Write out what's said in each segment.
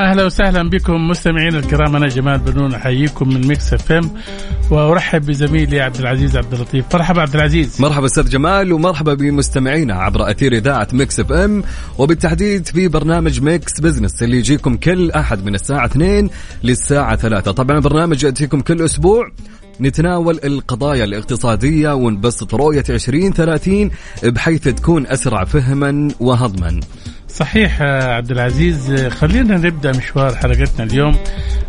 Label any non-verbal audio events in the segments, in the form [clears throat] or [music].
أهلا وسهلا بكم مستمعينا الكرام. أنا جمال بنون أحييكم من ميكس إف إم. وأرحب بزميلي عبد العزيز عبد اللطيف. مرحبا عبد العزيز. مرحبا أستاذ جمال ومرحبا بمستمعينا عبر أثير إذاعة ميكس إف إم. وبالتحديد في برنامج ميكس بزنس اللي يجيكم كل أحد من الساعة 2 للساعة 3 طبعا برنامج يأتيكم كل أسبوع. نتناول القضايا الاقتصادية ونبسط رؤية 2030 بحيث تكون أسرع فهما وهضما. صحيح آه، عبد العزيز آه، خلينا نبدأ مشوار حلقتنا اليوم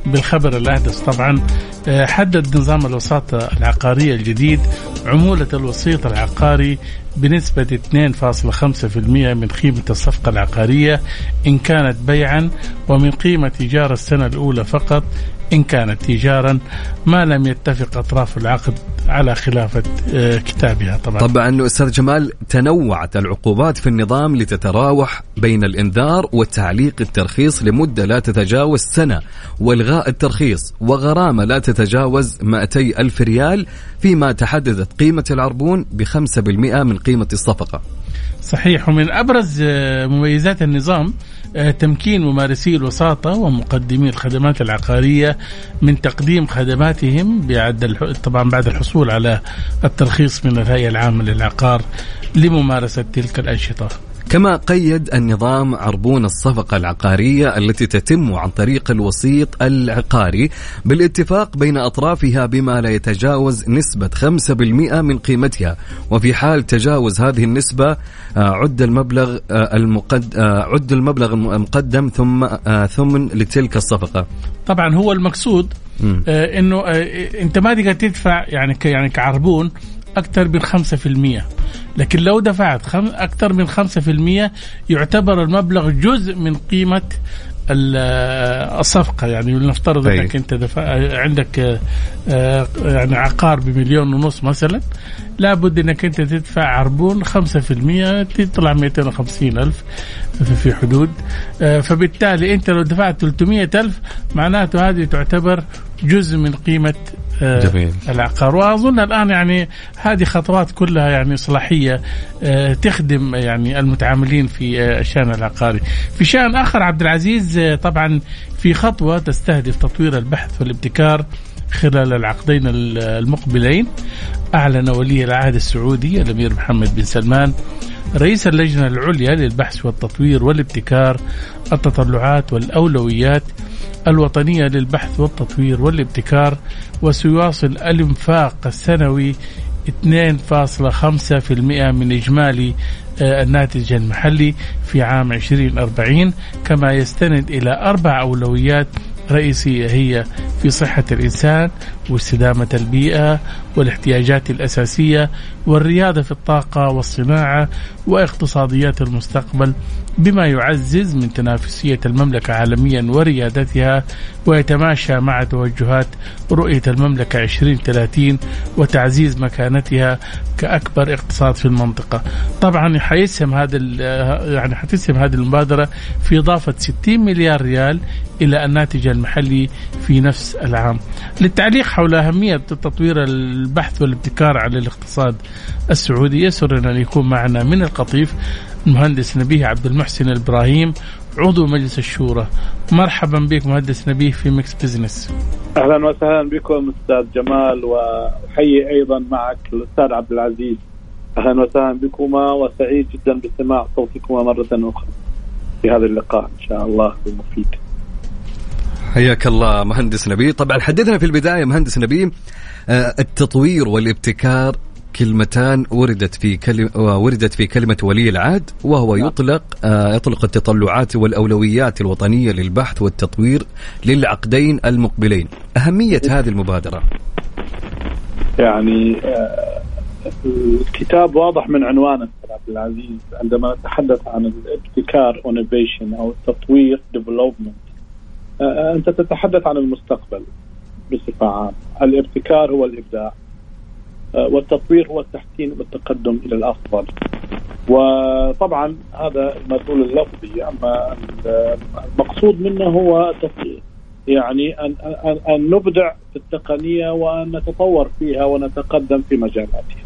بالخبر الأحدث. طبعا آه، حدد نظام الوساطه العقاريه الجديد. عمولة الوسيط العقاري بنسبة 2.5% من قيمة الصفقة العقارية إن كانت بيعا ومن قيمة إيجار السنة الأولى فقط إن كانت تجارا ما لم يتفق أطراف العقد على خلافة آه، كتابها طبعا. طبعا أستاذ جمال تنوعت العقوبات في النظام لتتراوح بين الإنذار وتعليق الترخيص لمدة لا تتجاوز سنة والغاء الترخيص وغرامة لا تتجاوز 200 ألف ريال فيما تحددت قيمة العربون ب 5% من قيمة الصفقة. صحيح ومن أبرز آه، مميزات النظام تمكين ممارسي الوساطة ومقدمي الخدمات العقارية من تقديم خدماتهم بعد طبعا بعد الحصول على الترخيص من الهيئة العامة للعقار لممارسة تلك الأنشطة. كما قيد النظام عربون الصفقة العقارية التي تتم عن طريق الوسيط العقاري بالاتفاق بين أطرافها بما لا يتجاوز نسبة 5% من قيمتها وفي حال تجاوز هذه النسبة آه، عد المبلغ آه، المقد آه، عد المبلغ المقدم ثم ثمن لتلك الصفقة طبعا هو المقصود. آه إنه آه أنت ما تقدر تدفع يعني يعني كعربون أكثر من 5% لكن لو دفعت خم أكثر من 5% يعتبر المبلغ جزء من قيمة ال- آه، الصفقة يعني لنفترض طيب. أنك أنت دفع عندك آه، آه، يعني عقار بمليون ونص مثلا لابد إنك أنت تدفع عربون 5% تطلع 250 ألف في- حدود آه، فبالتالي أنت لو دفعت 300 ألف معناته هذه تعتبر جزء من قيمة آه، جميل. العقار وأظن الآن يعني هذه خطوات كلها يعني اصلاحيه آه، تخدم يعني المتعاملين في الشأن العقاري. في شأن آخر عبد العزيز طبعا في خطوة تستهدف تطوير البحث والابتكار خلال العقدين ال- المقبلين أعلن ولي العهد السعودي الأمير محمد بن سلمان رئيس اللجنة العليا للبحث والتطوير والابتكار التطلعات والأولويات الوطنية للبحث والتطوير والابتكار وسيواصل الإنفاق السنوي 2.5% من إجمالي آه، الناتج المحلي في عام 2040 كما يستند إلى أربع أولويات رئيسية هي في صحة الإنسان واستدامة البيئة والاحتياجات الأساسية والريادة في الطاقة والصناعة وإقتصاديات المستقبل بما يعزز من تنافسية المملكة عالميا وريادتها ويتماشى مع توجهات رؤية المملكة 2030 وتعزيز مكانتها كأكبر اقتصاد في المنطقة. طبعا حيسهم هذا يعني حتسهم هذه المبادرة في إضافة 60 مليار ريال إلى الناتج المحلي في نفس العام. للتعليق حول أهمية تطوير البحث والابتكار على الاقتصاد السعودي يسرنا أن يكون معنا من القطيف المهندس نبيه عبد المحسن الابراهيم عضو مجلس الشورى. مرحبا بك مهندس نبيه في ميكس بزنس. أهلا وسهلا بكم أستاذ جمال وأحيي أيضا معك الأستاذ عبد العزيز أهلا وسهلا بكما وسعيد جدا باستماع صوتكما مرة أخرى في هذا اللقاء إن شاء الله المفيد. حياك الله مهندس نبيه طبعا حدثنا في البداية مهندس نبيه آه، التطوير والابتكار كلمتان وردت في كلمة وردت في كلمة ولي العهد وهو نعم. يطلق آه، يطلق التطلعات والأولويات الوطنية للبحث والتطوير للعقدين المقبلين. أهمية هذه المبادرة. يعني آه، الكتاب واضح من عنوانه عبد العزيز عندما نتحدث عن الابتكار innovation أو التطوير development آه، أنت تتحدث عن المستقبل بصفة عامة. الابتكار هو الإبداع. والتطوير هو التحسين والتقدم إلى الأفضل وطبعا هذا المدلول اللفظي أما المقصود منه هو يعني ان ان, نبدع في التقنية وأن نتطور فيها ونتقدم في مجالاتها.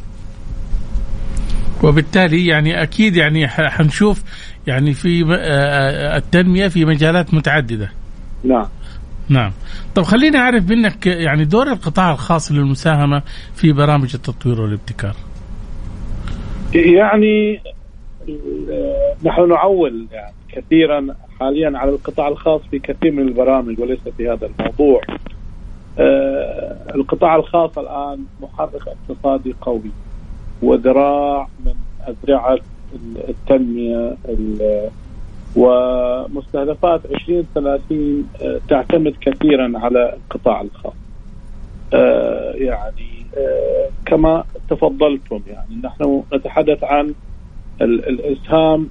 وبالتالي يعني أكيد يعني حنشوف يعني في آه، آه، التنمية في مجالات متعددة. نعم. نعم. طب خليني أعرف منك يعني دور القطاع الخاص للمساهمة في برامج التطوير والابتكار. يعني نحن نعول يعني كثيرا حاليا على القطاع الخاص في كثير من البرامج وليس في هذا الموضوع. آه القطاع الخاص الآن محرك اقتصادي قوي وذراع من أذرعة التنمية ومستهدفات 2030 آه، تعتمد كثيرا على القطاع الخاص. آه، يعني آه، كما تفضلتم يعني نحن نتحدث عن الإسهام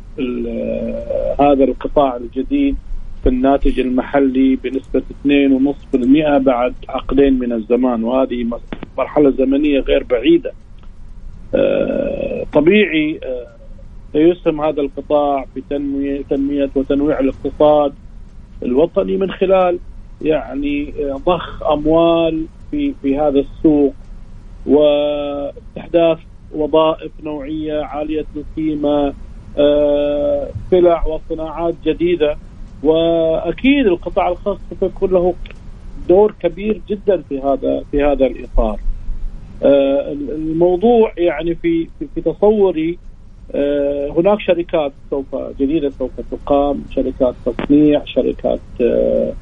هذا القطاع الجديد في الناتج المحلي بنسبة 2.5% بعد عقدين من الزمان وهذه مرحلة زمنية غير بعيدة. طبيعي سيسهم هذا القطاع في تنمية وتنويع الاقتصاد الوطني من خلال يعني ضخ أموال في في هذا السوق واستحداث وظائف نوعية عالية القيمة آه، سلع وصناعات جديدة وأكيد القطاع الخاص سيكون له دور كبير جدا في هذا في هذا الإطار. آه، الموضوع يعني في في تصوري هناك شركات سوف جديدة سوف تقام شركات تصنيع شركات آه،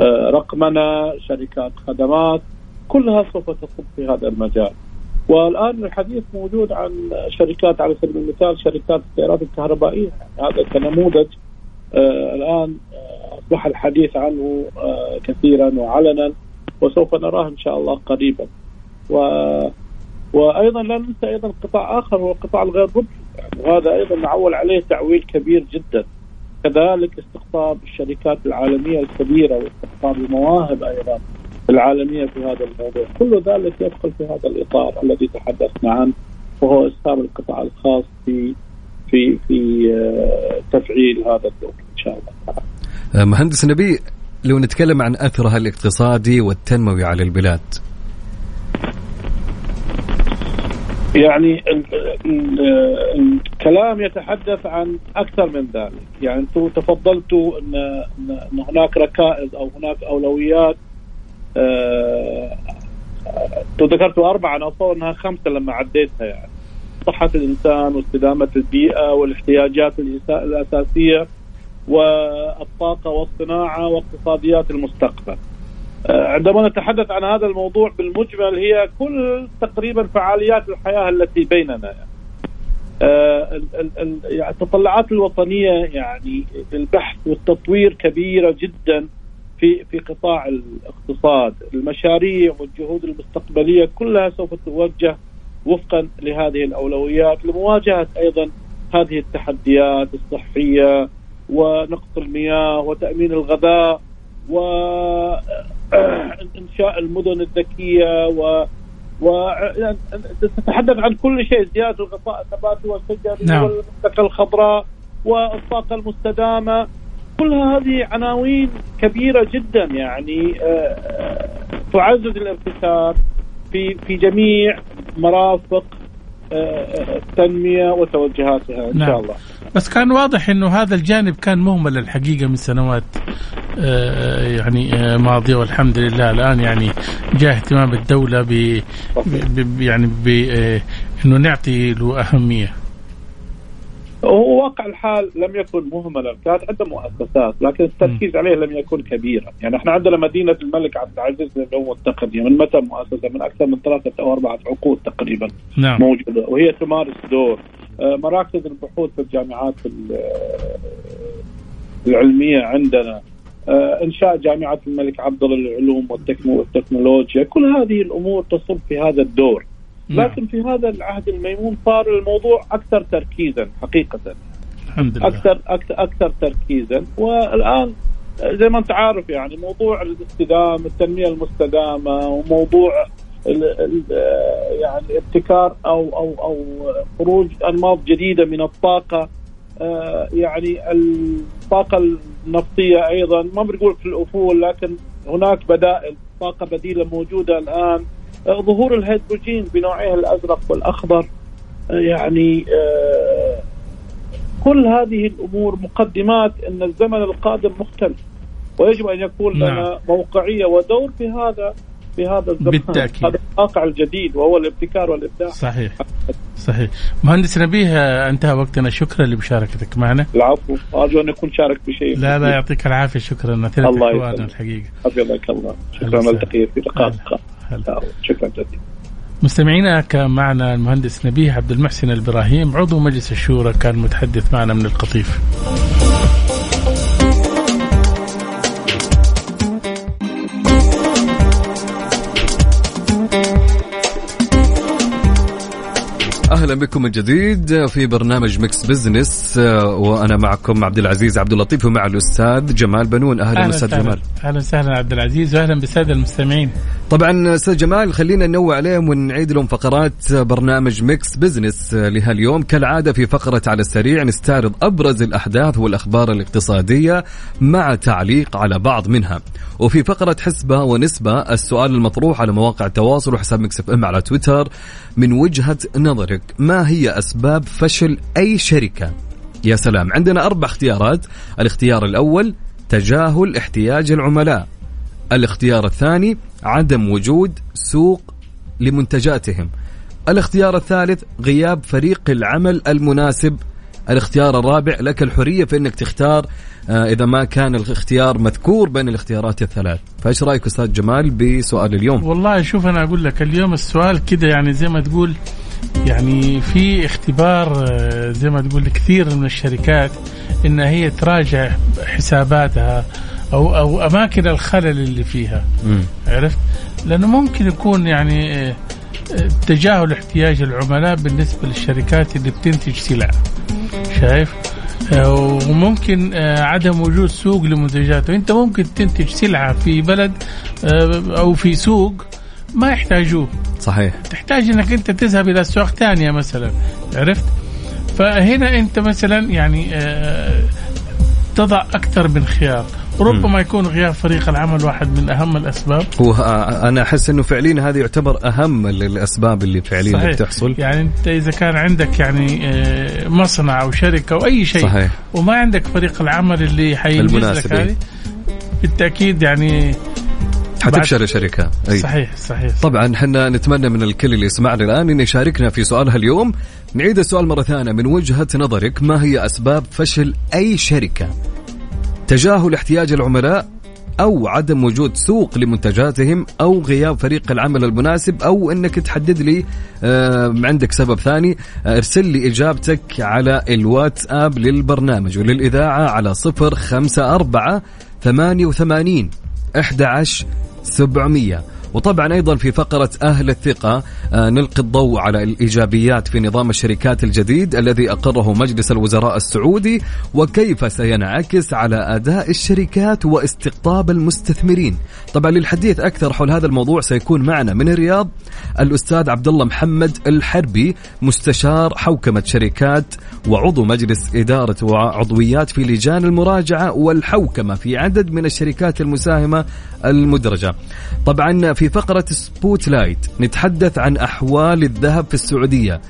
آه، رقمنة شركات خدمات كلها سوف تصب في هذا المجال. والآن الحديث موجود عن شركات على سبيل المثال شركات السيارات الكهربائية. هذا كنموذج الآن أصبح الحديث عنه كثيرا وعلنا وسوف نراه إن شاء الله قريبا. و وأيضا لا ننسى أيضا قطاع آخر هو القطاع الغير ربحي وهذا أيضا نعول عليه تعويل كبير جدا كذلك استقطاب الشركات العالمية الكبيرة واستقطاب المواهب أيضا العالمية في هذا الموضوع، كل ذلك يدخل في هذا الإطار الذي تحدثنا عنه وهو إسهام القطاع الخاص في في في آه، تفعيل هذا الدور إن شاء الله. آه، مهندس نبي لو نتكلم عن أثرها الاقتصادي والتنموي على البلاد يعني الكلام يتحدث عن أكثر من ذلك، يعني أنتم تفضلتوا ان ان هناك ركائز أو هناك أولويات آه، أنتم ذكرتوا أربعة أنا اتصور أنها خمسة لما عديتها يعني صحة الإنسان واستدامة البيئة والاحتياجات الأساسية والطاقة والصناعة واقتصاديات المستقبل. آه، عندما نتحدث عن هذا الموضوع بالمجمل هي كل تقريبا فعاليات الحياة التي بيننا يعني. التطلعات الوطنية يعني البحث والتطوير كبيرة جدا في في قطاع الاقتصاد، المشاريع والجهود المستقبلية كلها سوف توجه وفقا لهذه الأولويات لمواجهة أيضا هذه التحديات الصحية ونقص المياه وتأمين الغذاء وانشاء المدن الذكية و و تتحدث عن كل شيء زياده الغطاء النباتي والشجري نعم. والمنطقة الخضراء والطاقه المستدامة كلها هذه عناوين كبيرة جدا يعني آه، تعزز الابتكار في في جميع مرافق التنمية وتوجهاتها إن نعم. شاء الله. بس كان واضح إنه هذا الجانب كان مهمل الحقيقة من سنوات آه، يعني آه، ماضيه والحمد لله. الآن يعني جاء اهتمام الدولة ب يعني ب آه، إنه نعطي له أهمية. هو واقع الحال لم يكن مهملا كانت عدة مؤسسات لكن التركيز عليه لم يكن كبيرا. يعني إحنا عندنا مدينة الملك عبد العزيز للعلوم والتقنيه من متى مؤسسة؟ من أكثر من ثلاثة أو أربعة عقود تقريبا نعم. موجودة وهي تمارس دور آه، مراكز البحوث في الجامعات العلمية عندنا. آه، إنشاء جامعة الملك عبد الله للعلوم والتكنولوجيا. كل هذه الأمور تصب في هذا الدور. نعم. لكن في هذا العهد الميمون صار الموضوع أكثر تركيزا حقيقة. الحمد لله. أكثر أكثر, أكثر تركيزا. والآن زي ما أنت عارف يعني موضوع الاستدامة التنمية المستدامة وموضوع ال يعني ابتكار أو أو أو خروج أنماط جديدة من الطاقة. آه، يعني الطاقة النفطية أيضا ما بنقول في الأفول لكن هناك بدائل طاقة بديلة موجودة الآن. آه، ظهور الهيدروجين بنوعيه الأزرق والأخضر آه، يعني كل هذه الأمور مقدمات إن الزمن القادم مختلف. ويجب أن يكون نعم. لنا موقعية ودور في هذا. في هذا الزمان. بالتأكيد. هذا الواقع الجديد وهو الابتكار والإبداع. صحيح. صحيح. مهندس نبيه انتهى وقتنا. شكرا لمشاركتك معنا. العفو. أرجو أن اكون شارك بشيء. لا لا يعطيك العافية. شكرا. الله يسلمك. الحقيقة. حفظك الله. شكرا. نلتقي في لقاء شكرا جزيلا. مستمعينا كان معنا المهندس نبيه عبد المحسن الابراهيم عضو مجلس الشورى كان متحدث معنا من القطيف. أهلا بكم من جديد في برنامج ميكس بزنس وأنا معكم عبد العزيز عبد اللطيف ومع الأستاذ جمال بنون. أهلا أستاذ جمال. أهلا وسهلا عبد العزيز واهلا بالسادة المستمعين. طبعا أستاذ جمال خلينا ننوع عليهم ونعيد لهم فقرات برنامج ميكس بزنس لها اليوم كالعادة في فقرة على السريع نستعرض أبرز الأحداث والأخبار الاقتصادية مع تعليق على بعض منها. وفي فقرة حسبة ونسبة السؤال المطروح على مواقع التواصل وحساب ميكس اف ام على تويتر. من وجهة نظرك ما هي أسباب فشل أي شركة؟ يا سلام عندنا أربع اختيارات. الاختيار الأول تجاهل احتياج العملاء. الاختيار الثاني عدم وجود سوق لمنتجاتهم. الاختيار الثالث غياب فريق العمل المناسب الاختيار الرابع لك الحرية في أنك تختار آه، إذا ما كان الاختيار مذكور بين الاختيارات الثلاث. فإيش رأيك أستاذ جمال بسؤال اليوم؟ والله شوف أنا أقول لك اليوم السؤال كده يعني زي ما تقول يعني في اختبار آه، زي ما تقول كثير من الشركات إن هي تراجع حساباتها أو أو أماكن الخلل اللي فيها. م. عرفت؟ لأنه ممكن يكون يعني آه، تجاهل احتياج العملاء بالنسبة للشركات اللي بتنتج سلع. شايف؟ وممكن عدم وجود سوق لمنتجاته. انت ممكن تنتج سلعة في بلد أو في سوق ما يحتاجوه. صحيح. تحتاج انك انت تذهب إلى اسواق ثانية مثلا. عرفت؟ فهنا انت مثلا يعني آه، تضع أكثر من خيار. ربما يكون غياب فريق العمل واحد من أهم الأسباب. هو آه، أنا أحس إنه فعليا هذه يعتبر أهم الأسباب اللي فعليا صحيح. بتحصل. يعني أنت إذا كان عندك يعني آه، مصنع أو شركة أو أي شيء صحيح. وما عندك فريق العمل اللي حينجز لك هذه بالتأكيد يعني حتفشل الشركة أي. صحيح صحيح. طبعا إحنا نتمنى من الكل اللي يسمعنا الآن إن يشاركنا في سؤالها اليوم. نعيد السؤال مرة ثانية من وجهة نظرك. ما هي أسباب فشل أي شركة؟ تجاهل احتياج العملاء أو عدم وجود سوق لمنتجاتهم أو غياب فريق العمل المناسب أو إنك تحدد لي آه، عندك سبب ثاني آه، ارسل لي إجابتك على الواتساب للبرنامج وللإذاعة على 054 88 11700 وطبعا أيضا في فقرة أهل الثقة آه، نلقي الضوء على الإيجابيات في نظام الشركات الجديد الذي أقره مجلس الوزراء السعودي وكيف سينعكس على أداء الشركات واستقطاب المستثمرين. طبعا للحديث أكثر حول هذا الموضوع سيكون معنا من الرياض الأستاذ عبد الله محمد الحربي مستشار حوكمة شركات وعضو مجلس إدارة وعضويات في لجان المراجعة والحوكمة في عدد من الشركات المساهمة المدرجة. طبعا في في فقرة spotlight نتحدث عن أحوال الذهب في السعودية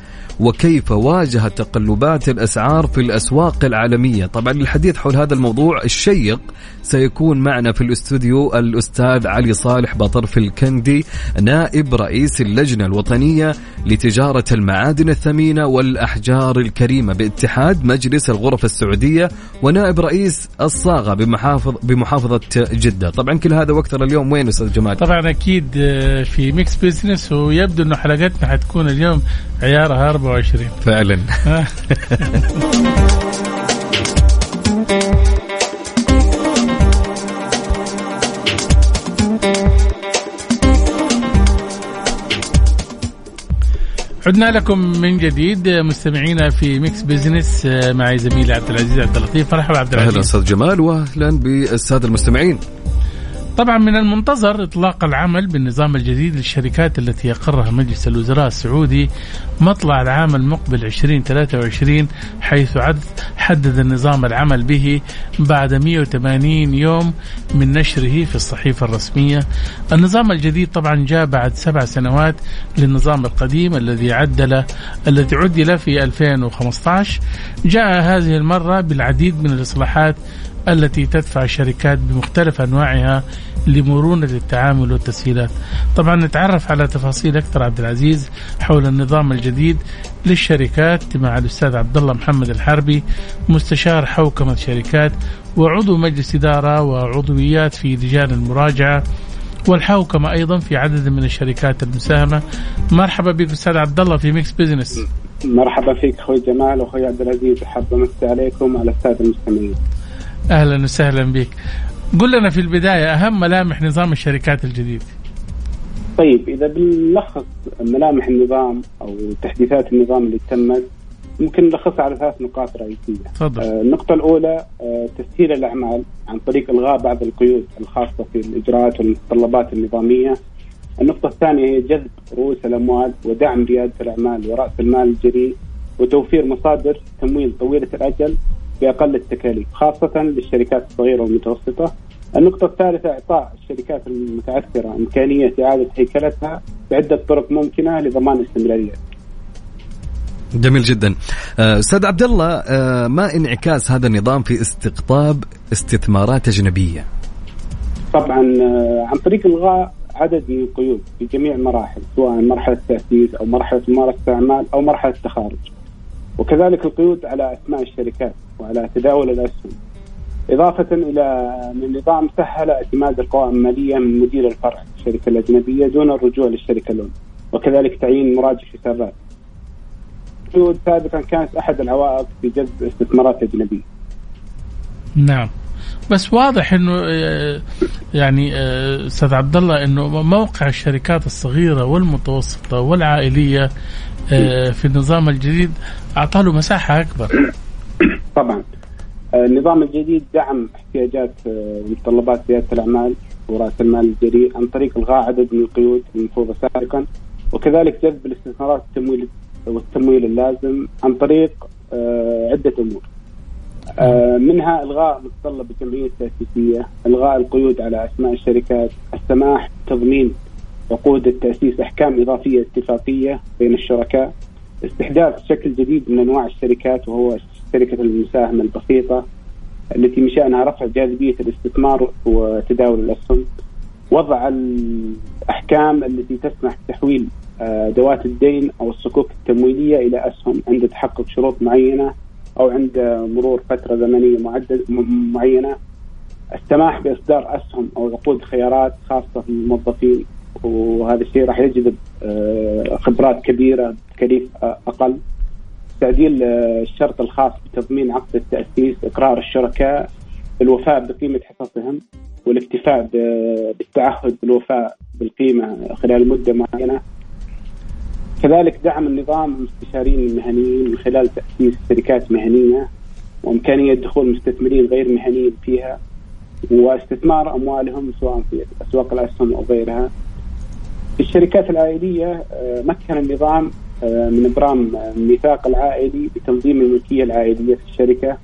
وكيف واجهت تقلبات الأسعار في الأسواق العالمية. طبعا للحديث حول هذا الموضوع الشيق سيكون معنا في الاستوديو الأستاذ علي صالح بطرف الكندي نائب رئيس اللجنة الوطنية لتجارة المعادن الثمينة والأحجار الكريمة باتحاد مجلس الغرف السعودية ونائب رئيس الصاغة بمحافظ بمحافظة جدة. طبعا كل هذا وأكثر اليوم وين أستاذ جمال؟ طبعا أكيد آه، في ميكس بزنس ويبدو أنه حلقتنا حتكون اليوم عيارها 24 فعلا. [laughs] عدنا لكم من جديد مستمعينا في Mix Business آه، معي زميلي عبد العزيز عبد اللطيف. مرحبا عبد العزيز. أهلا أستاذ جمال واهلا بالسادة المستمعين. طبعا من المنتظر إطلاق العمل بالنظام الجديد للشركات التي يقرها مجلس الوزراء السعودي مطلع العام المقبل 2023 حيث حدد النظام العمل به بعد 180 يوم من نشره في الصحيفة الرسمية. النظام الجديد طبعا جاء بعد سبع سنوات للنظام القديم الذي عدل الذي عدل في 2015 جاء هذه المرة بالعديد من الإصلاحات التي تدفع الشركات بمختلف أنواعها لمرونة التعامل والتسهيلات. طبعا نتعرف على تفاصيل أكثر عبد العزيز حول النظام الجديد للشركات مع الأستاذ عبد الله محمد الحربي مستشار حوكمة شركات وعضو مجلس إدارة وعضويات في لجان المراجعة والحوكمة أيضا في عدد من الشركات المساهمة. مرحبا بك أستاذ عبد الله في Mix Business. مرحبا فيك أخوي جمال واخوي عبد العزيز حاب أمسي عليكم وعلى الساده المستمعين. أهلا وسهلا بك قل لنا في البداية أهم ملامح نظام الشركات الجديد طيب إذا بنلخص ملامح النظام أو تحديثات النظام اللي تمت ممكن نلخصها على ثلاث نقاط رئيسية. تفضل. آه النقطة الأولى آه تسهيل الأعمال عن طريق إلغاء بعض القيود الخاصة في الإجراءات والمتطلبات النظامية. النقطة الثانية هي جذب رؤوس الأموال ودعم ريادة الأعمال ورأس المال الجريء وتوفير مصادر تمويل طويلة الأجل بأقل التكاليف خاصة للشركات الصغيرة والمتوسطة. النقطة الثالثة إعطاء الشركات المتعثرة إمكانية إعادة هيكلتها بعدة طرق ممكنة لضمان استمرارية. جميل جدا. آه، أستاذ عبد الله آه، ما انعكاس هذا النظام في استقطاب استثمارات أجنبية؟ طبعا آه، عن طريق إلغاء عدد من القيود في جميع المراحل سواء مرحلة التأسيس أو مرحلة ممارسة الأعمال أو مرحلة التخارج. وكذلك القيود على أسماء الشركات وعلى تداول الاسهم. إضافة إلى ان النظام سهل اعتماد القوائم المالية من مدير الفرع الشركة الأجنبية دون الرجوع للشركة الام وكذلك تعيين مراجع حسابات. القيود سابقا كانت أحد العوائق في جذب استثمارات أجنبية. نعم. بس واضح إنه آه، يعني آه، أستاذ عبد الله إنه موقع الشركات الصغيرة والمتوسطة والعائلية آه، في النظام الجديد اعطى له مساحة أكبر. طبعا آه، النظام الجديد دعم احتياجات آه، متطلبات رياده الأعمال ورأس المال الجريء عن طريق إلغاء عدد من القيود المفروضه سابقا وكذلك جذب الاستثمارات التمويل والتمويل اللازم عن طريق آه، عدة أمور. منها إلغاء متطلب الجمعية التأسيسية، إلغاء القيود على أسماء الشركات، السماح بتضمين عقود التأسيس أحكام إضافية اتفاقية بين الشركاء، استحداث شكل جديد من أنواع الشركات وهو شركه المساهمة البسيطة التي من شانها رفع جاذبية الاستثمار وتداول الأسهم. وضع الأحكام التي تسمح بتحويل ادوات الدين أو الصكوك التمويلية إلى أسهم عند تحقق شروط معينة أو عند مرور فترة زمنية معينة. السماح بإصدار أسهم أو عقود خيارات خاصة للموظفين وهذا الشيء راح يجذب آه، خبرات كبيرة بتكاليف أقل. تعديل آه، الشرط الخاص بتضمين عقد التأسيس إقرار الشركاء بالوفاء بقيمة حصصهم والاكتفاء بالتعهد بالوفاء بالقيمة خلال مدة معينة. كذلك دعم النظام المستشارين المهنيين من خلال تأسيس شركات مهنية وإمكانية دخول مستثمرين غير مهنيين فيها واستثمار أموالهم سواء في أسواق الأسهم أو غيرها. في الشركات العائلية آه، مكن النظام من ابرام الميثاق العائلي بتنظيم الملكية العائلية في الشركة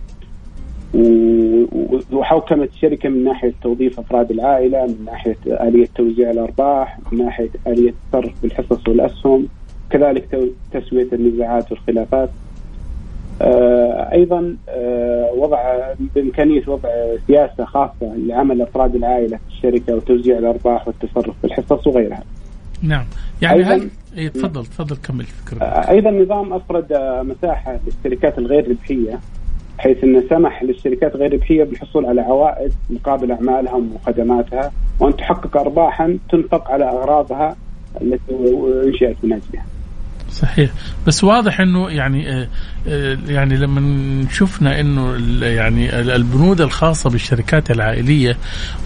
وحوكمت الشركة من ناحية توظيف أفراد العائلة، من ناحية آلية توزيع الأرباح، من ناحية آلية التصرف بالحصص والأسهم، كذلك تسوية النزاعات والخلافات. آه، أيضا آه، وضع بإمكانية وضع سياسة خاصة لعمل أفراد العائلة في الشركة وتوزيع الأرباح والتصرف بالحصص وغيرها. نعم يعني هل إيه تفضل تفضل كمل فكرة. أيضا النظام أفرد مساحة للشركات الغير ربحية حيث انه سمح للشركات غير ربحية بالحصول على عوائد مقابل اعمالها وخدماتها وأن تحقق ارباحا تنفق على أغراضها التي أنشئت من أجلها. صحيح. بس واضح إنه يعني آه، آه، يعني لما شفنا إنه يعني البنود الخاصة بالشركات العائلية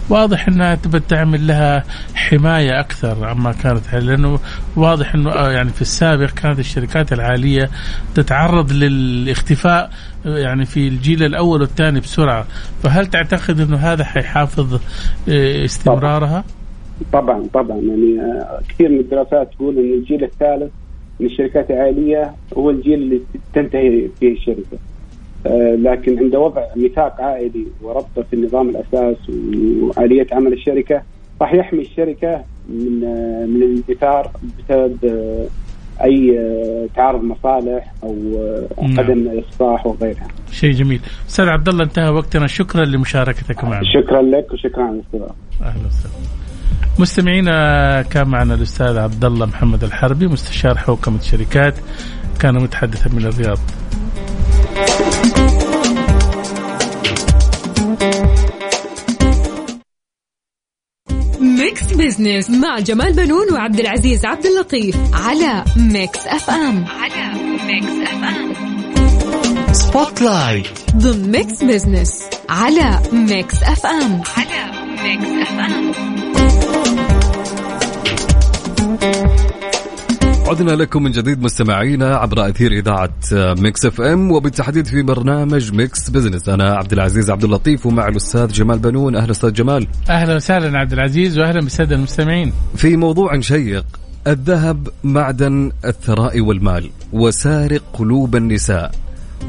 واضح إنها تبى تعمل لها حماية أكثر عما كانت لأنه واضح إنه آه، يعني في السابق كانت الشركات العائلية تتعرض للاختفاء يعني في الجيل الأول والثاني بسرعة. فهل تعتقد إنه هذا حيحافظ استمرارها؟ طبعا طبعا يعني كثير من الدراسات تقول إن الجيل الثالث من الشركات العائلية هو الجيل اللي تنتهي فيه الشركة. آه، لكن عند وضع ميثاق عائلي وربطة في النظام الأساس وآلية عمل الشركة راح يحمي الشركة من آه، من الاندثار بسبب آه، أي تعارض مصالح أو نعم. عدم إصلاح وغيرها. شيء جميل. أستاذ عبد الله انتهى وقتنا شكرا لمشاركتك معنا. شكرا لك وشكرا على الاستضافة. أهلا وسهلا. مستمعينا كان معنا الأستاذ عبد الله محمد الحربي مستشار حوكمة شركات كان متحدثا من الرياض. Mix Business مع جمال بنون وعبد العزيز عبد اللطيف على Mix FM على Mix FM Spotlight ضمن Mix Business على Mix FM على Mix FM عدنا لكم من جديد مستمعينا عبر أثير إذاعة Mix FM وبالتحديد في برنامج Mix Business. أنا عبد العزيز عبد اللطيف ومع الأستاذ جمال بنون. أهلا أستاذ جمال. أهلا وسهلا عبد العزيز وأهلا بالسادة المستمعين. في موضوع شيق الذهب معدن الثراء والمال وسارق قلوب النساء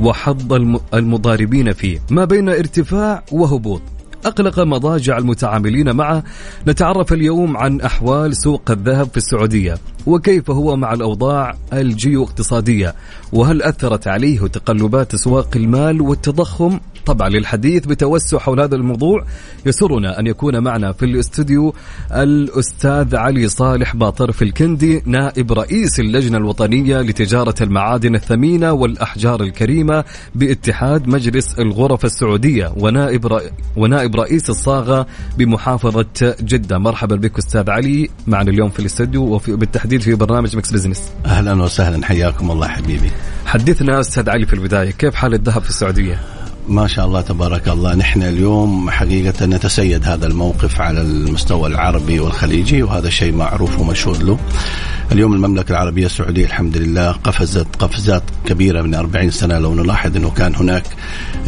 وحظ المضاربين فيه. ما بين ارتفاع وهبوط؟ أقلق مضاجع المتعاملين معه نتعرف اليوم عن أحوال سوق الذهب في السعودية وكيف هو مع الأوضاع الجيو اقتصادية وهل أثرت عليه تقلبات أسواق المال والتضخم؟ طبعا للحديث بتوسع حول هذا الموضوع. يسرنا أن يكون معنا في الاستوديو الأستاذ علي صالح باطر في الكندي نائب رئيس اللجنة الوطنية لتجارة المعادن الثمينة والأحجار الكريمة باتحاد مجلس الغرف السعودية ونائب رئ... ونائب رئيس الصاغة بمحافظة جدة. مرحبا بك أستاذ علي معنا اليوم في الاستوديو وبالتحديد في برنامج Mix Business. أهلا وسهلا حياكم الله حبيبي. حدثنا أستاذ علي في البداية كيف حال الذهب في السعودية؟ ما شاء الله تبارك الله نحن اليوم حقيقة نتسيد هذا الموقف على المستوى العربي والخليجي وهذا شيء معروف ومشهود له. اليوم المملكة العربية السعودية الحمد لله قفزت قفزات كبيرة من 40 سنة لو نلاحظ أنه كان هناك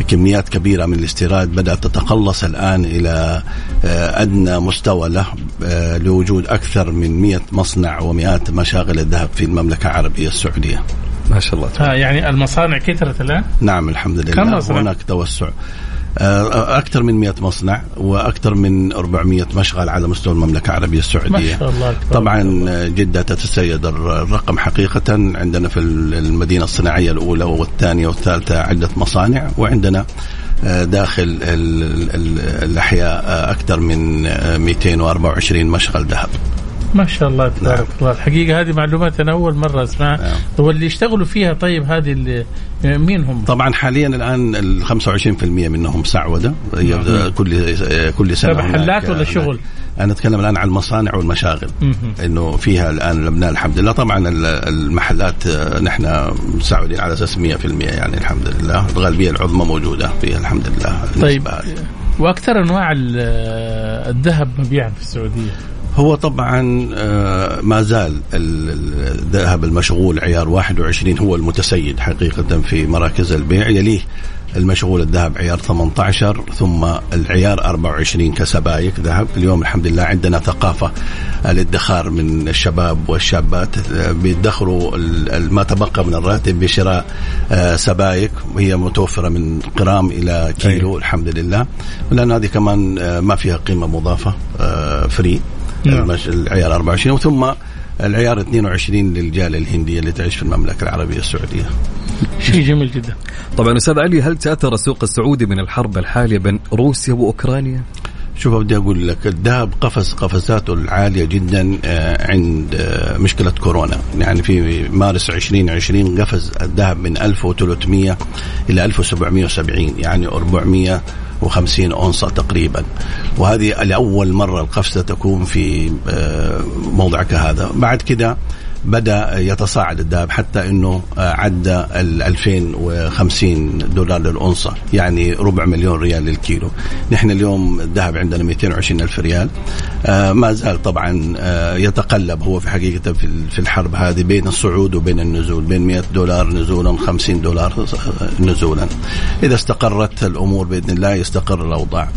كميات كبيرة من الاستيراد بدأت تتقلص الآن إلى آه، أدنى مستوى له آه، لوجود أكثر من 100 مصنع ومئات مشاغل الذهب في المملكة العربية السعودية. ما شاء الله آه يعني المصانع كثرت الآن؟ نعم الحمد لله. كم مصنع؟ هناك توسع. آه، أكثر من 100 مصنع وأكثر من 400 مشغل على مستوى المملكة العربية السعودية. ما شاء الله طبعا جدة تتسيد الرقم حقيقة. عندنا في المدينة الصناعية الأولى والثانية والثالثة عدة مصانع وعندنا آه، داخل الأحياء آه، أكثر من 224 مشغل ذهب. ما شاء الله تبارك نعم. الله. الحقيقة هذه معلومات أنا أول مرة أسمعها. نعم. واللي يشتغلوا فيها طيب هذه اللي مين هم؟ طبعا حاليا الآن ال 25% منهم سعودة. نعم. كل كل سنة محلات ولا شغل؟ أنا أتكلم الآن عن المصانع والمشاغل. إنه فيها الآن لبنان الحمد لله. طبعا المحلات آه، نحن مسعودين على أساس 100% يعني الحمد لله. الغالبية العظمى موجودة فيها الحمد لله. طيب وأكثر أنواع الذهب مبيعا في السعودية؟ هو طبعا آه، ما زال الذهب المشغول عيار 21 هو المتسيد حقيقة في مراكز البيع. يليه المشغول الذهب عيار 18 ثم العيار 24 كسبايك ذهب. اليوم الحمد لله عندنا ثقافة الادخار من الشباب والشابات. بيدخروا ما تبقى من الراتب بشراء آه، سبائك. وهي متوفرة من قرام إلى كيلو أي. الحمد لله. لأن هذه كمان آه، ما فيها قيمة مضافة free. نعم. العيار 24 ثم العيار 22 للجالية الهندية اللي تعيش في المملكة العربية السعودية. شيء جميل جدا. طبعا أستاذ علي هل تأثر السوق السعودي من الحرب الحالية بين روسيا وأوكرانيا؟ شوف بدي أقول لك الذهب قفز قفزاته العالية جدا آه، عند آه، مشكلة كورونا يعني في مارس 2020 قفز الذهب من 1300 إلى 1770 يعني 400 وخمسين أونصة تقريبا. وهذه لأول مرة القفزة تكون في آه، موضع كهذا بعد كده بدا يتصاعد الذهب حتى انه آه، عدى ال 2050 دولار للأونصة يعني ربع مليون ريال للكيلو. نحن اليوم الذهب عندنا 220 ألف ريال. آه، ما زال طبعا آه، يتقلب هو في حقيقة في الحرب هذه بين الصعود وبين النزول بين 100 دولار نزولا 50 دولار نزولا. إذا استقرت الأمور بإذن الله يستقر الأوضاع.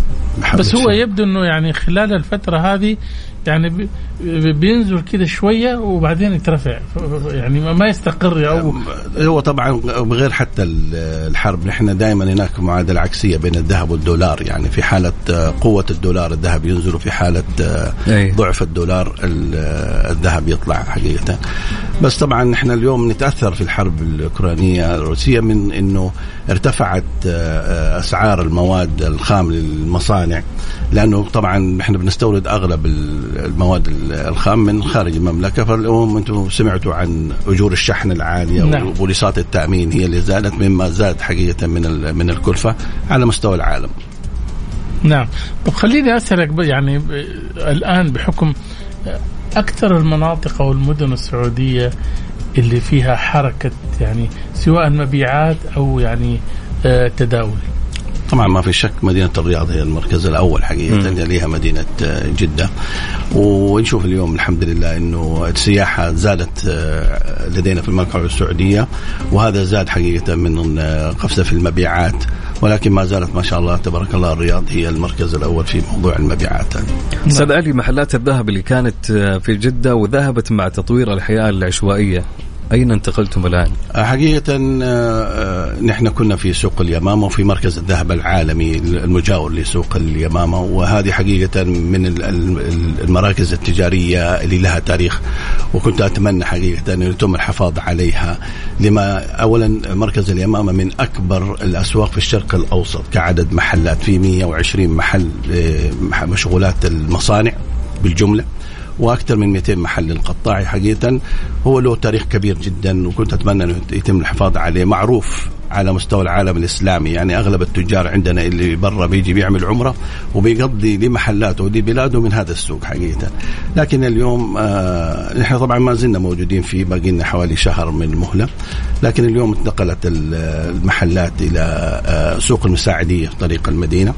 بس هو يبدو أنه يعني خلال الفترة هذه يعني بينزل كده شوية وبعدين يترفع. يعني ما يستقر أو هو طبعا بغير حتى الحرب نحن دائما هناك معادلة عكسية بين الذهب والدولار. يعني في حالة قوة الدولار الذهب ينزل وفي حالة أي. ضعف الدولار الذهب يطلع حقيقة. بس طبعا نحن اليوم نتأثر في الحرب الأوكرانية الروسية من إنه ارتفعت أسعار المواد الخام للمصانع. لأنه طبعا نحن بنستورد أغلب المواد الخام من خارج المملكة فاليوم أنتم سمعتوا عن أجور الشحن العالية نعم. وبوليصات التأمين هي اللي زادت مما زاد حقيقة من من الكلفة على مستوى العالم. نعم، طب خليني أسألك يعني الآن بحكم أكثر المناطق أو المدن السعودية اللي فيها حركة يعني سواء مبيعات أو يعني آه، تداول. طبعا ما في شك مدينة الرياض هي المركز الأول حقيقة يليها مدينة آه، جدة. ونشوف اليوم الحمد لله إنه السياحة زادت آه، لدينا في المملكه السعودية وهذا زاد حقيقة من آه، قفزة في المبيعات. ولكن ما زالت ما شاء الله تبارك الله الرياض هي المركز الأول في موضوع المبيعات. أستاذ علي محلات الذهب اللي كانت في جدة وذهبت مع تطوير الحياة العشوائية. أين انتقلتم الآن؟ حقيقة آه، آه، نحن كنا في سوق اليمامة وفي مركز الذهب العالمي المجاور لسوق اليمامة وهذه حقيقة من المراكز التجارية اللي لها تاريخ وكنت أتمنى حقيقة أن يتم الحفاظ عليها لما أولا مركز اليمامة من أكبر الأسواق في الشرق الأوسط كعدد محلات في 120 محل آه، مشغولات المصانع بالجملة وأكثر من 200 محل قطاعي حقيقة. هو له تاريخ كبير جدا وكنت أتمنى أنه يتم الحفاظ عليه. معروف. على مستوى العالم الإسلامي. يعني أغلب التجار عندنا اللي برا بيجي بيعمل عمرة وبيقضي لمحلاته. ولبلاده من هذا السوق حقيقة. لكن اليوم آه نحن طبعا ما زلنا موجودين فيه باقي لنا حوالي شهر من المهله لكن اليوم انتقلت المحلات إلى آه سوق المساعدية طريق المدينة.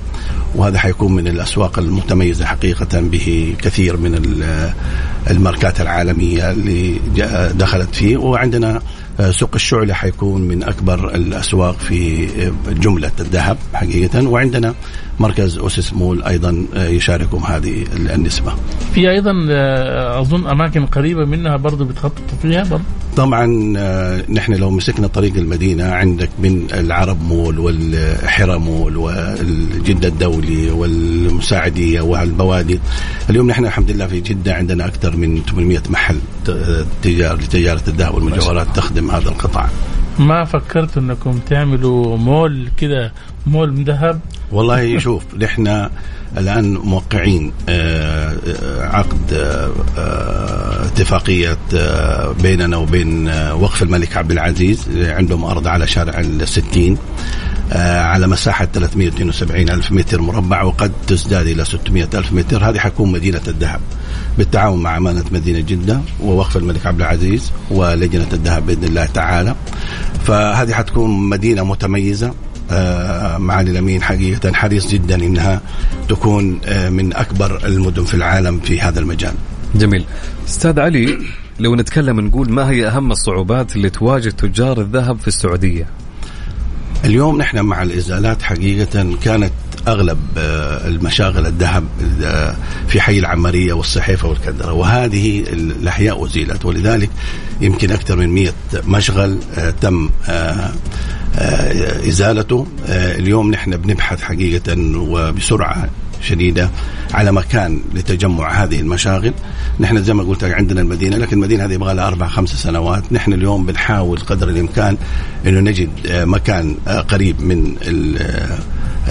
وهذا حيكون من الأسواق المتميزة حقيقة به كثير من الماركات العالمية اللي دخلت فيه. وعندنا آه، سوق الشعلة حيكون من أكبر الأسواق في آه، جملة الذهب حقيقة. وعندنا مركز أسس مول أيضا آه، يشاركهم هذه النسبة. في أيضا أظن أماكن قريبة منها برضو بتخططوا فيها برضو؟ طبعا نحن لو مسكنا طريق المدينة عندك من العرب مول والحرى مول والجدة الدولي والمساعدية والبوادي. اليوم نحن الحمد لله في جدة عندنا أكثر من 800 محل تجار لتجارة الذهب والمجوهرات تخدم هذا القطاع. ما فكرت إنكم تعملوا مول كده مول من ذهب؟ والله شوف نحن الآن موقعين آه، آه، عقد آه، اتفاقية بيننا وبين وقف الملك عبد العزيز عندهم أرض على شارع الستين على مساحة 372 ألف متر مربع وقد تزداد إلى 600 ألف متر. هذه حتكون مدينة الذهب. بالتعاون مع أمانة مدينة جدة ووقف الملك عبد العزيز ولجنة الذهب بإذن الله تعالى. فهذه حتكون مدينة متميزة. معالي الأمين حقيقة حريص جدا إنها تكون آه، من أكبر المدن في العالم في هذا المجال. جميل. أستاذ علي لو نتكلم نقول ما هي أهم الصعوبات اللي تواجه تجار الذهب في السعودية؟ اليوم نحن مع الإزالات حقيقة كانت أغلب آه، المشاغل الذهب آه، في حي العمريه والصحيفة والكدره وهذه الأحياء أزيلت. ولذلك يمكن أكثر من 100 مشغل آه، تم إزالته. اليوم نحن بنبحث حقيقة وبسرعة شديدة على مكان لتجمع هذه المشاغل. نحن زي ما قلت عندنا المدينة لكن المدينة هذه يبغى لها أربع خمس سنوات. نحن اليوم بنحاول قدر الإمكان إنه نجد مكان قريب من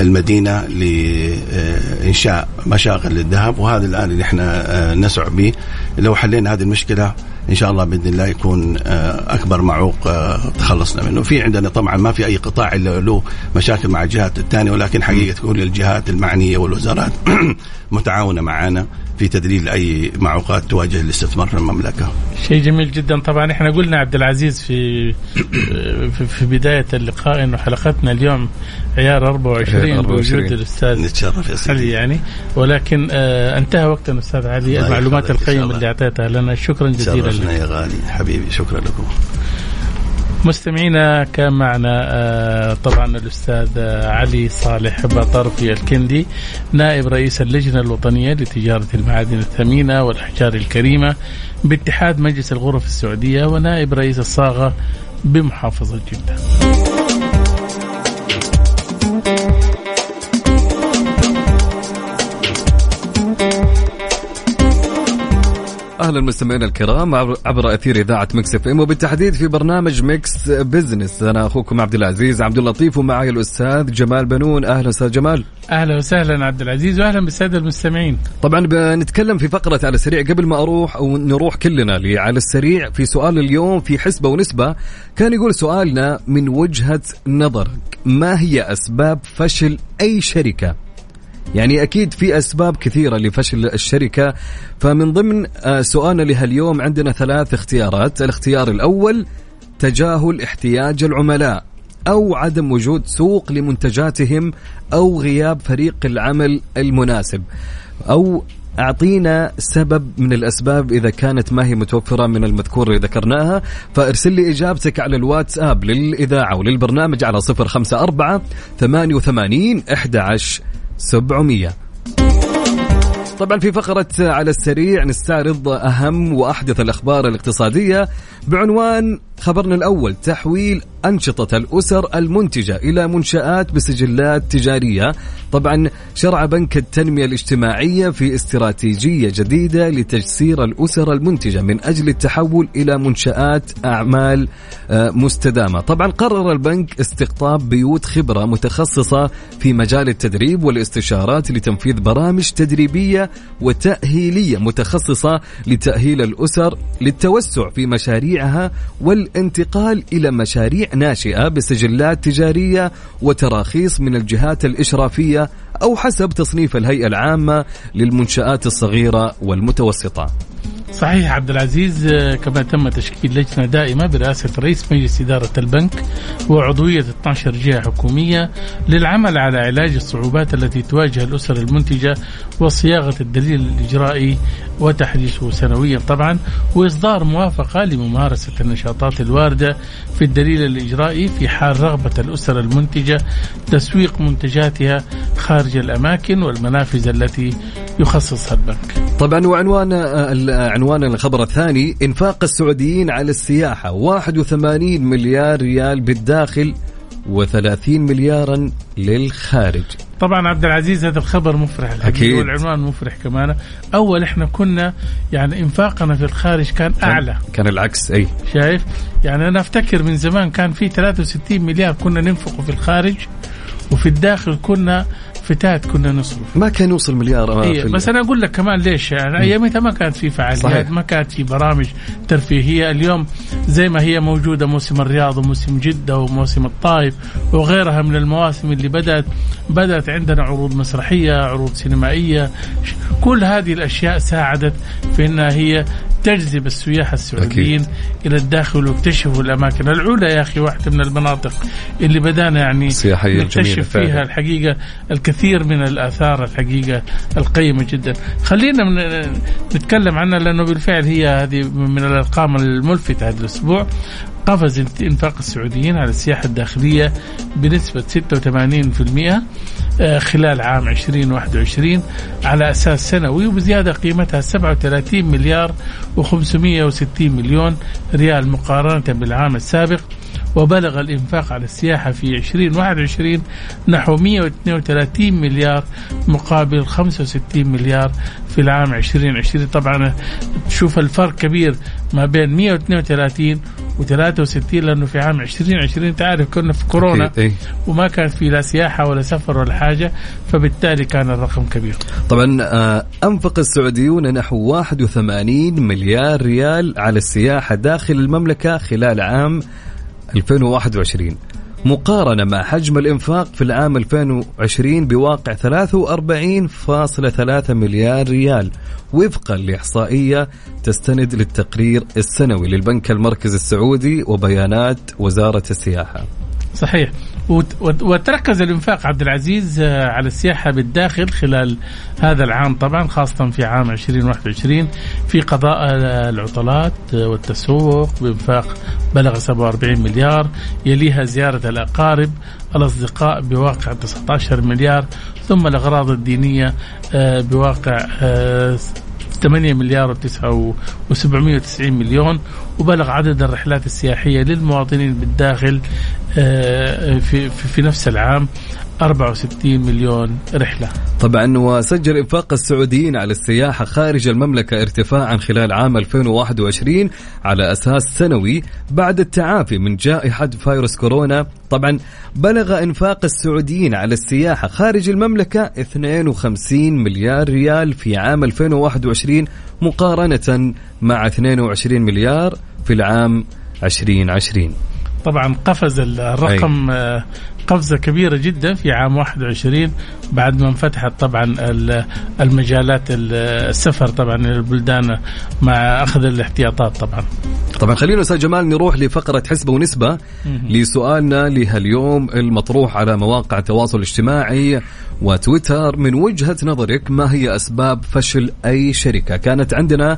المدينة لإنشاء مشاغل للذهب وهذا الآن اللي إحنا آه، نسعى به. لو حلينا هذه المشكلة إن شاء الله بإذن الله يكون آه، أكبر معوق آه، تخلصنا منه. في عندنا طبعا ما في أي قطاع إلا له مشاكل مع الجهات الثانية ولكن حقيقة كل الجهات المعنية والوزارات [clears throat] متعاونة معنا في تدليل أي معوقات تواجه الاستثمار في المملكة. شيء جميل جدا. طبعا إحنا قلنا عبد العزيز في في, بداية اللقاء إنه حلقتنا اليوم عيار 24 بوجود الأستاذ نتشرف يا سيدي. علي يعني. ولكن آه انتهى وقتنا أستاذ علي. المعلومات القيمة اللي أعطيتها لنا. شكرا جزيلا لك. يا غالي حبيبي شكرا لكم. مستمعينا كان معنا آه، طبعا الأستاذ آه، علي صالح بطرفي الكندي نائب رئيس اللجنة الوطنية لتجارة المعادن الثمينة والأحجار الكريمة باتحاد مجلس الغرف السعودية ونائب رئيس الصاغة بمحافظة جدة. أهلا مستمعينا الكرام عبر أثير إذاعة Mix FM وبالتحديد في برنامج Mix Business. أنا أخوكم عبد العزيز عبد اللطيف ومعي الأستاذ جمال بنون. أهلا أستاذ جمال. أهلا وسهلا عبد العزيز واهلا بالسادة المستمعين. طبعا بنتكلم في فقرة على السريع. قبل ما أروح أو نروح كلنا على السريع في سؤال اليوم في حسبة ونسبة كان يقول سؤالنا من وجهة نظرك ما هي أسباب فشل أي شركة؟ يعني أكيد في أسباب كثيرة لفشل الشركة. فمن ضمن آه، سؤالنا لهاليوم عندنا ثلاث اختيارات. الاختيار الأول تجاهل احتياج العملاء أو عدم وجود سوق لمنتجاتهم أو غياب فريق العمل المناسب أو أعطينا سبب من الأسباب إذا كانت ما هي متوفرة من المذكور اللي ذكرناها. فأرسل لي إجابتك على الواتساب للإذاعة وللبرنامج على 054 88 11 700 طبعا في فقرة على السريع نستعرض أهم وأحدث الأخبار الاقتصادية بعنوان خبرنا الأول تحويل أنشطة الأسر المنتجة إلى منشآت بسجلات تجارية. طبعا شرع بنك التنمية الاجتماعية في استراتيجية جديدة لتجسير الأسر المنتجة من أجل التحول إلى منشآت أعمال آه، مستدامة. طبعا قرر البنك استقطاب بيوت خبرة متخصصة في مجال التدريب والاستشارات لتنفيذ برامج تدريبية وتأهيلية متخصصة لتأهيل الأسر للتوسع في مشاريعها والانتقال إلى مشاريع ناشئة بسجلات تجارية وتراخيص من الجهات الإشرافية أو حسب تصنيف الهيئة العامة للمنشآت الصغيرة والمتوسطة. صحيح عبد العزيز آه، كما تم تشكيل لجنة دائمة برئاسة رئيس مجلس إدارة البنك وعضوية 12 جهة حكومية للعمل على علاج الصعوبات التي تواجه الأسر المنتجة وصياغة الدليل الإجرائي وتحديثه سنويا طبعا وإصدار موافقة لممارسة النشاطات الواردة في الدليل الإجرائي في حال رغبة الأسر المنتجة تسويق منتجاتها خارج الأماكن والمنافذ التي يخصصها البنك. طبعا وعنوان آه، عنوان الخبر الثاني إنفاق السعوديين على السياحة 81 مليار ريال بالداخل و30 مليارا للخارج. طبعا عبد العزيز هذا الخبر مفرح أكيد. والعنوان مفرح كمان. أول إحنا كنا يعني إنفاقنا في الخارج كان أعلى. كان العكس أي. شايف؟ يعني أنا أفتكر من زمان كان في 63 مليار كنا ننفقه في الخارج وفي الداخل كنا فتات كنا نصرف. ما كان يوصل مليار إيه بس أنا أقول لك كمان ليش؟ يعني ايامتها ما كانت في فعاليات صحيح. ما كانت في برامج ترفيهية. اليوم زي ما هي موجودة موسم الرياض وموسم جدة وموسم الطائف وغيرها من المواسم اللي بدأت بدأت عندنا عروض مسرحية عروض سينمائية. كل هذه الأشياء ساعدت في إنها هي تجذب السياح السعوديين أكيد. إلى الداخل واكتشفوا الأماكن العلا يا أخي واحدة من المناطق اللي بدأنا يعني نكتشف فيها فعلا. الحقيقة الكثير من الآثار الحقيقة القيمة جدا خلينا من نتكلم عنها لأنه بالفعل هي هذه من الأرقام الملفتة هذه الأسبوع قفز انفاق السعوديين على السياحة الداخلية بنسبة 86% آه، خلال عام 2021 على أساس سنوي وبزيادة قيمتها 37 مليار و560 مليون ريال مقارنة بالعام السابق. وبلغ الإنفاق على السياحة في 2021 نحو 132 مليار مقابل 65 مليار في العام 2020 طبعا تشوف الفرق كبير ما بين 132 و63 لأنه في عام 2020 تعرف كنا في كورونا إيه. وما كان في لا سياحة ولا سفر ولا حاجة فبالتالي كان الرقم كبير. طبعا آه، أنفق السعوديون نحو 81 مليار ريال على السياحة داخل المملكة خلال عام 2021 مقارنة مع حجم الإنفاق في العام 2020 بواقع 43.3 مليار ريال وفقا لإحصائية تستند للتقرير السنوي للبنك المركزي السعودي وبيانات وزارة السياحة. صحيح. وتركز الإنفاق عبد العزيز آه، على السياحة بالداخل خلال هذا العام طبعا خاصة في عام 2021 في قضاء آه، العطلات آه، والتسوق بإنفاق بلغ 47 مليار يليها زيارة الأقارب الأصدقاء بواقع 19 مليار ثم الأغراض الدينية بواقع 8 مليار و790 مليون وبلغ عدد الرحلات السياحية للمواطنين بالداخل آه، في, في نفس العام 64 مليون رحلة. طبعا وسجل إنفاق السعوديين على السياحة خارج المملكة ارتفاعا خلال عام 2021 على أساس سنوي بعد التعافي من جائحة فيروس كورونا. طبعا بلغ إنفاق السعوديين على السياحة خارج المملكة 52 مليار ريال في عام 2021 مقارنة مع 22 مليار في العام 2020 طبعا قفز الرقم أي. آه، قفزة كبيرة جدا في عام 21 بعد ما انفتحت طبعا المجالات السفر طبعا للبلدان مع أخذ الاحتياطات طبعا. طبعا خلينا أستاذ جمال نروح لفقرة حسبة ونسبة لسؤالنا لهاليوم المطروح على مواقع التواصل الاجتماعي وتويتر. من وجهة نظرك ما هي أسباب فشل أي شركة؟ كانت عندنا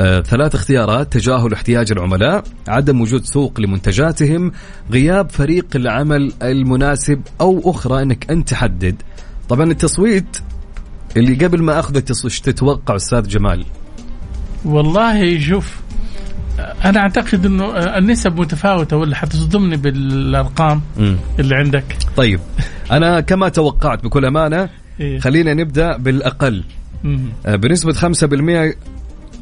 آه، ثلاث اختيارات تجاهل احتياج العملاء عدم وجود سوق لمنتجاتهم غياب فريق العمل المناسب أو أخرى أنك أنت تحدد. طبعا التصويت اللي قبل ما أخذ التصويت تتوقع أستاذ جمال؟ والله شوف أنا أعتقد إنه النسب متفاوتة ولا حتصدمني بالأرقام م. اللي عندك؟ طيب أنا كما توقعت بكل أمانة إيه. خلينا نبدأ بالأقل. آه، بنسبة 5%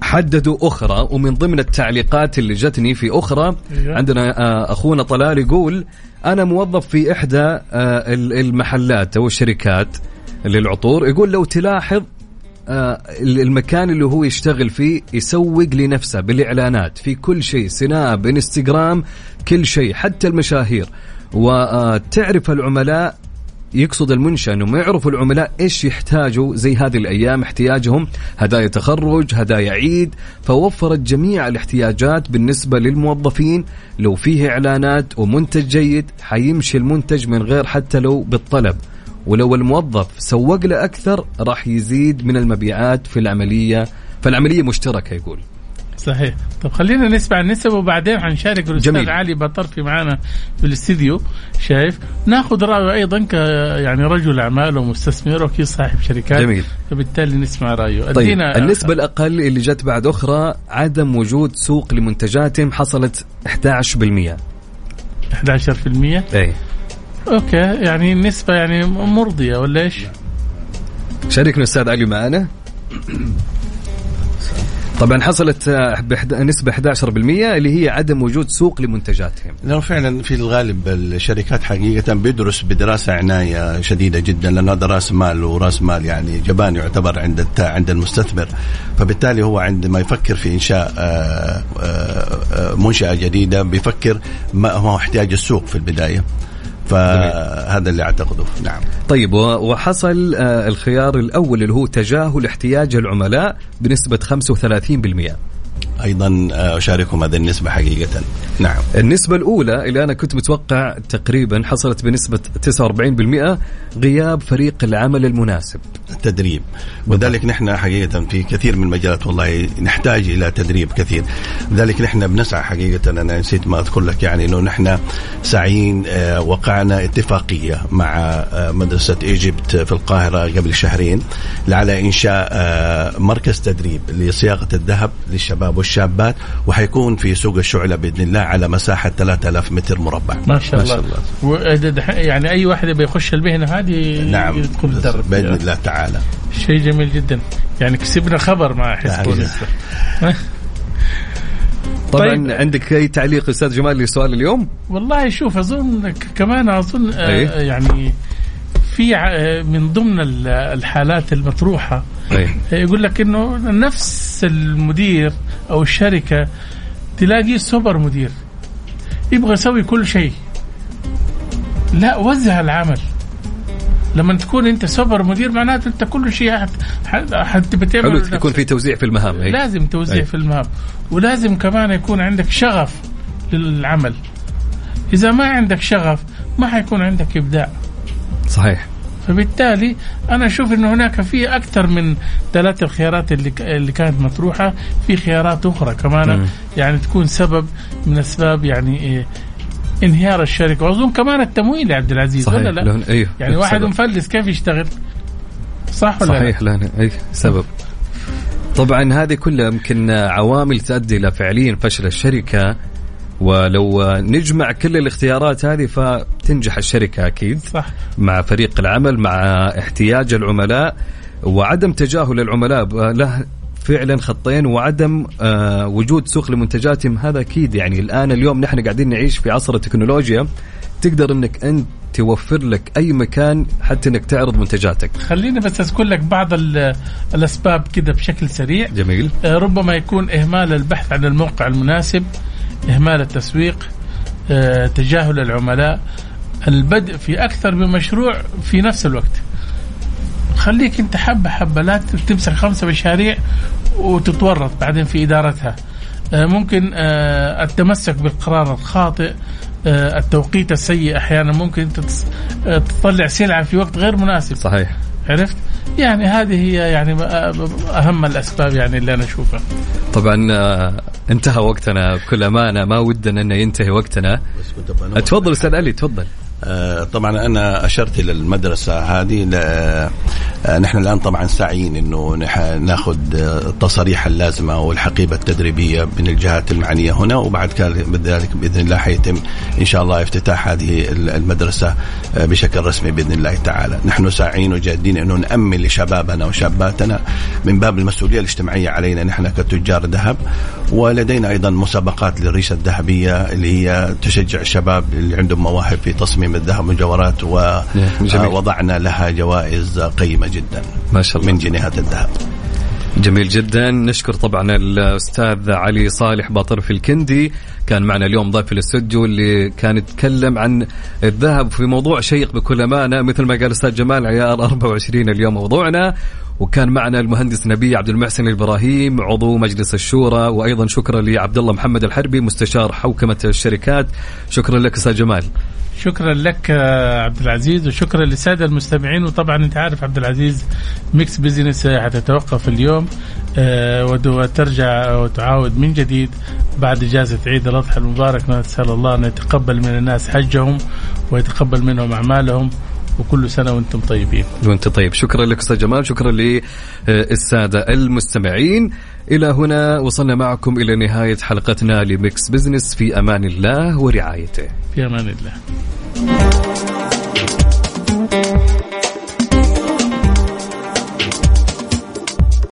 حددوا أخرى ومن ضمن التعليقات اللي جتني في أخرى إيه. عندنا آه، أخونا طلال يقول أنا موظف في إحدى آه، المحلات أو الشركات للعطور يقول لو تلاحظ آه، المكان اللي هو يشتغل فيه يسوق لنفسه بالإعلانات في كل شيء سناب إنستغرام كل شيء حتى المشاهير وتعرف العملاء يقصد المنشأ انهم يعرفوا العملاء إيش يحتاجوا زي هذه الأيام احتياجهم هدايا تخرج هدايا عيد فوفرت جميع الاحتياجات بالنسبة للموظفين. لو فيه إعلانات ومنتج جيد حيمشي المنتج من غير حتى لو بالطلب. ولو الموظف سوق له أكثر راح يزيد من المبيعات في العملية فالعملية مشتركة يقول. صحيح. طب خلينا نسمع النسب وبعدين حنشارك الأستاذ جميل. علي بطرفي معنا في الاستديو. شايف؟ ناخذ رأيه أيضا ك يعني رجل أعمال ومستثمر وأكيد صاحب شركات. جميل. فبالتالي نسمع رأيه. طيب النسبة الأقل اللي جت بعد أخرى عدم وجود سوق لمنتجاتهم حصلت 11% 11% إي. أوكي يعني النسبة يعني مرضية ولا إيش؟ شاركنا أستاذ علي معنا طبعا حصلت آه، نسبة 11% اللي هي عدم وجود سوق لمنتجاتهم. لأنه فعلا في الغالب الشركات حقيقة بيدرس بدراسة عناية شديدة جدا لأنه هذا رأس مال ورأس مال يعني جبان يعتبر عند عند المستثمر. فبالتالي هو عندما يفكر في إنشاء آه، آه، منشأة جديدة بيفكر ما هو احتياج السوق في البداية. فهذا اللي أعتقده. نعم. طيب وحصل آه، الخيار الأول اللي هو تجاهل احتياج العملاء بنسبة 35% أيضا أشاركهم هذه النسبة حقيقة. نعم. النسبة الأولى اللي أنا كنت متوقع تقريبا حصلت بنسبة 49% غياب فريق العمل المناسب. التدريب. وذلك نحن حقيقة في كثير من المجالات والله نحتاج إلى تدريب كثير. لذلك نحن بنسعى حقيقة أنا نسيت ما أذكر لك يعني أنه نحن ساعين آه، وقعنا اتفاقية مع آه، مدرسة إيجيبت في القاهرة قبل شهرين على إنشاء آه، مركز تدريب لصياغة الذهب للشباب. والشابات وحيكون في سوق الشعلة بإذن الله على مساحة 3000 متر مربع. ما شاء الله, ما شاء الله. يعني أي واحد يخش المهنة هذه نعم. بإذن الله تعالى. شيء جميل جدا. يعني كسبنا خبر مع حزب [laughs] طبعا طيب. عندك أي تعليق أستاذ جمال لسؤال اليوم؟ والله شوف أظن كمان أظن آه يعني في من ضمن الحالات المطروحة أيه. يقول لك إنه نفس المدير أو الشركة تلاقيه سوبر مدير يبغى يسوي كل شيء. لا وزع العمل. لما تكون أنت سوبر مدير معناته أنت كل شيء حتبى تعمل حلو يكون في توزيع في المهام أي. لازم توزيع أي. في المهام. ولازم كمان يكون عندك شغف للعمل. إذا ما عندك شغف ما حيكون عندك إبداع. صحيح. فبالتالي أنا أشوف انه هناك في أكثر من ثلاث الخيارات اللي اللي كانت مطروحة في خيارات أخرى كمان. يعني تكون سبب من أسباب يعني إيه انهيار الشركة وأظن كمان التمويل يا عبد العزيز صحيح. ولا لا؟ أيوه. يعني واحد مفلس كيف يشتغل؟ صح ولا صحيح لا, لا. أي سبب طبعا هذه كلها يمكن عوامل تؤدي إلى فعليا فشل الشركة ولو نجمع كل الاختيارات هذه فتنجح الشركة أكيد صح مع فريق العمل مع احتياج العملاء وعدم تجاهل العملاء له فعلا خطين وعدم آه وجود سوق لمنتجاتهم هذا أكيد يعني الآن اليوم نحن قاعدين نعيش في عصر التكنولوجيا تقدر إنك أنت توفر لك أي مكان حتى إنك تعرض منتجاتك. خليني بس أذكر لك بعض الأسباب كذا بشكل سريع. جميل. آه ربما يكون إهمال البحث عن الموقع المناسب، إهمال التسويق، آه تجاهل العملاء، البدء في أكثر من مشروع في نفس الوقت. خليك أنت حبة حبة لا تمسك خمسة مشاريع وتتورط بعدين في إدارتها. آه، ممكن آه، التمسك بالقرار الخاطئ التوقيت السيء أحيانا. ممكن أنت تطلع سلعة في وقت غير مناسب. صحيح. عرفت؟ يعني هذه هي يعني أهم الأسباب يعني اللي أنا أشوفها. طبعا انتهى وقتنا بكل أمانة ما ودنا انه ينتهي وقتنا. تفضل أستاذ علي تفضل. آه، طبعا أنا أشرت إلى المدرسة هذه آه، نحن الآن طبعا ساعيين إنه نأخذ التصاريح اللازمة والحقيبة التدريبية من الجهات المعنية هنا وبعد ذلك بإذن الله حيتم إن شاء الله افتتاح هذه المدرسة آه، بشكل رسمي بإذن الله تعالى. نحن ساعيين وجادين إنه نامن لشبابنا وشاباتنا من باب المسؤولية الاجتماعية علينا نحن كتجار ذهب ولدينا أيضا مسابقات للريشة الذهبية اللي هي تشجع الشباب اللي عندهم مواهب في تصميم من الذهب مجوهرات ووضعنا لها جوائز قيمة جدا ما شاء الله. من جنيهات الذهب. جميل جدا. نشكر طبعا الأستاذ علي صالح باطرف الكندي كان معنا اليوم ضيف الاستوديو اللي كان يتكلم عن الذهب في موضوع شيق بكل أمانة مثل ما قال الأستاذ جمال عيار 24 اليوم موضوعنا. وكان معنا المهندس نبي عبد المحسن الإبراهيم عضو مجلس الشورى. وأيضا شكرا لعبد الله محمد الحربي مستشار حوكمة الشركات. شكرا لك أستاذ جمال. شكرا لك عبد العزيز وشكرا للسادة المستمعين وطبعا أنت عارف عبد العزيز Mix Business حتتوقف اليوم آه، وترجع وتعاود من جديد بعد إجازة عيد الأضحى المبارك نسأل الله أن يتقبل من الناس حجهم ويتقبل منهم أعمالهم وكل سنة وأنتم طيبين. وأنت طيب، شكرا لك أستاذ جمال، شكرا للسادة المستمعين. إلى هنا وصلنا معكم إلى نهاية حلقتنا ل Mix Business. في أمان الله ورعايته. في أمان الله.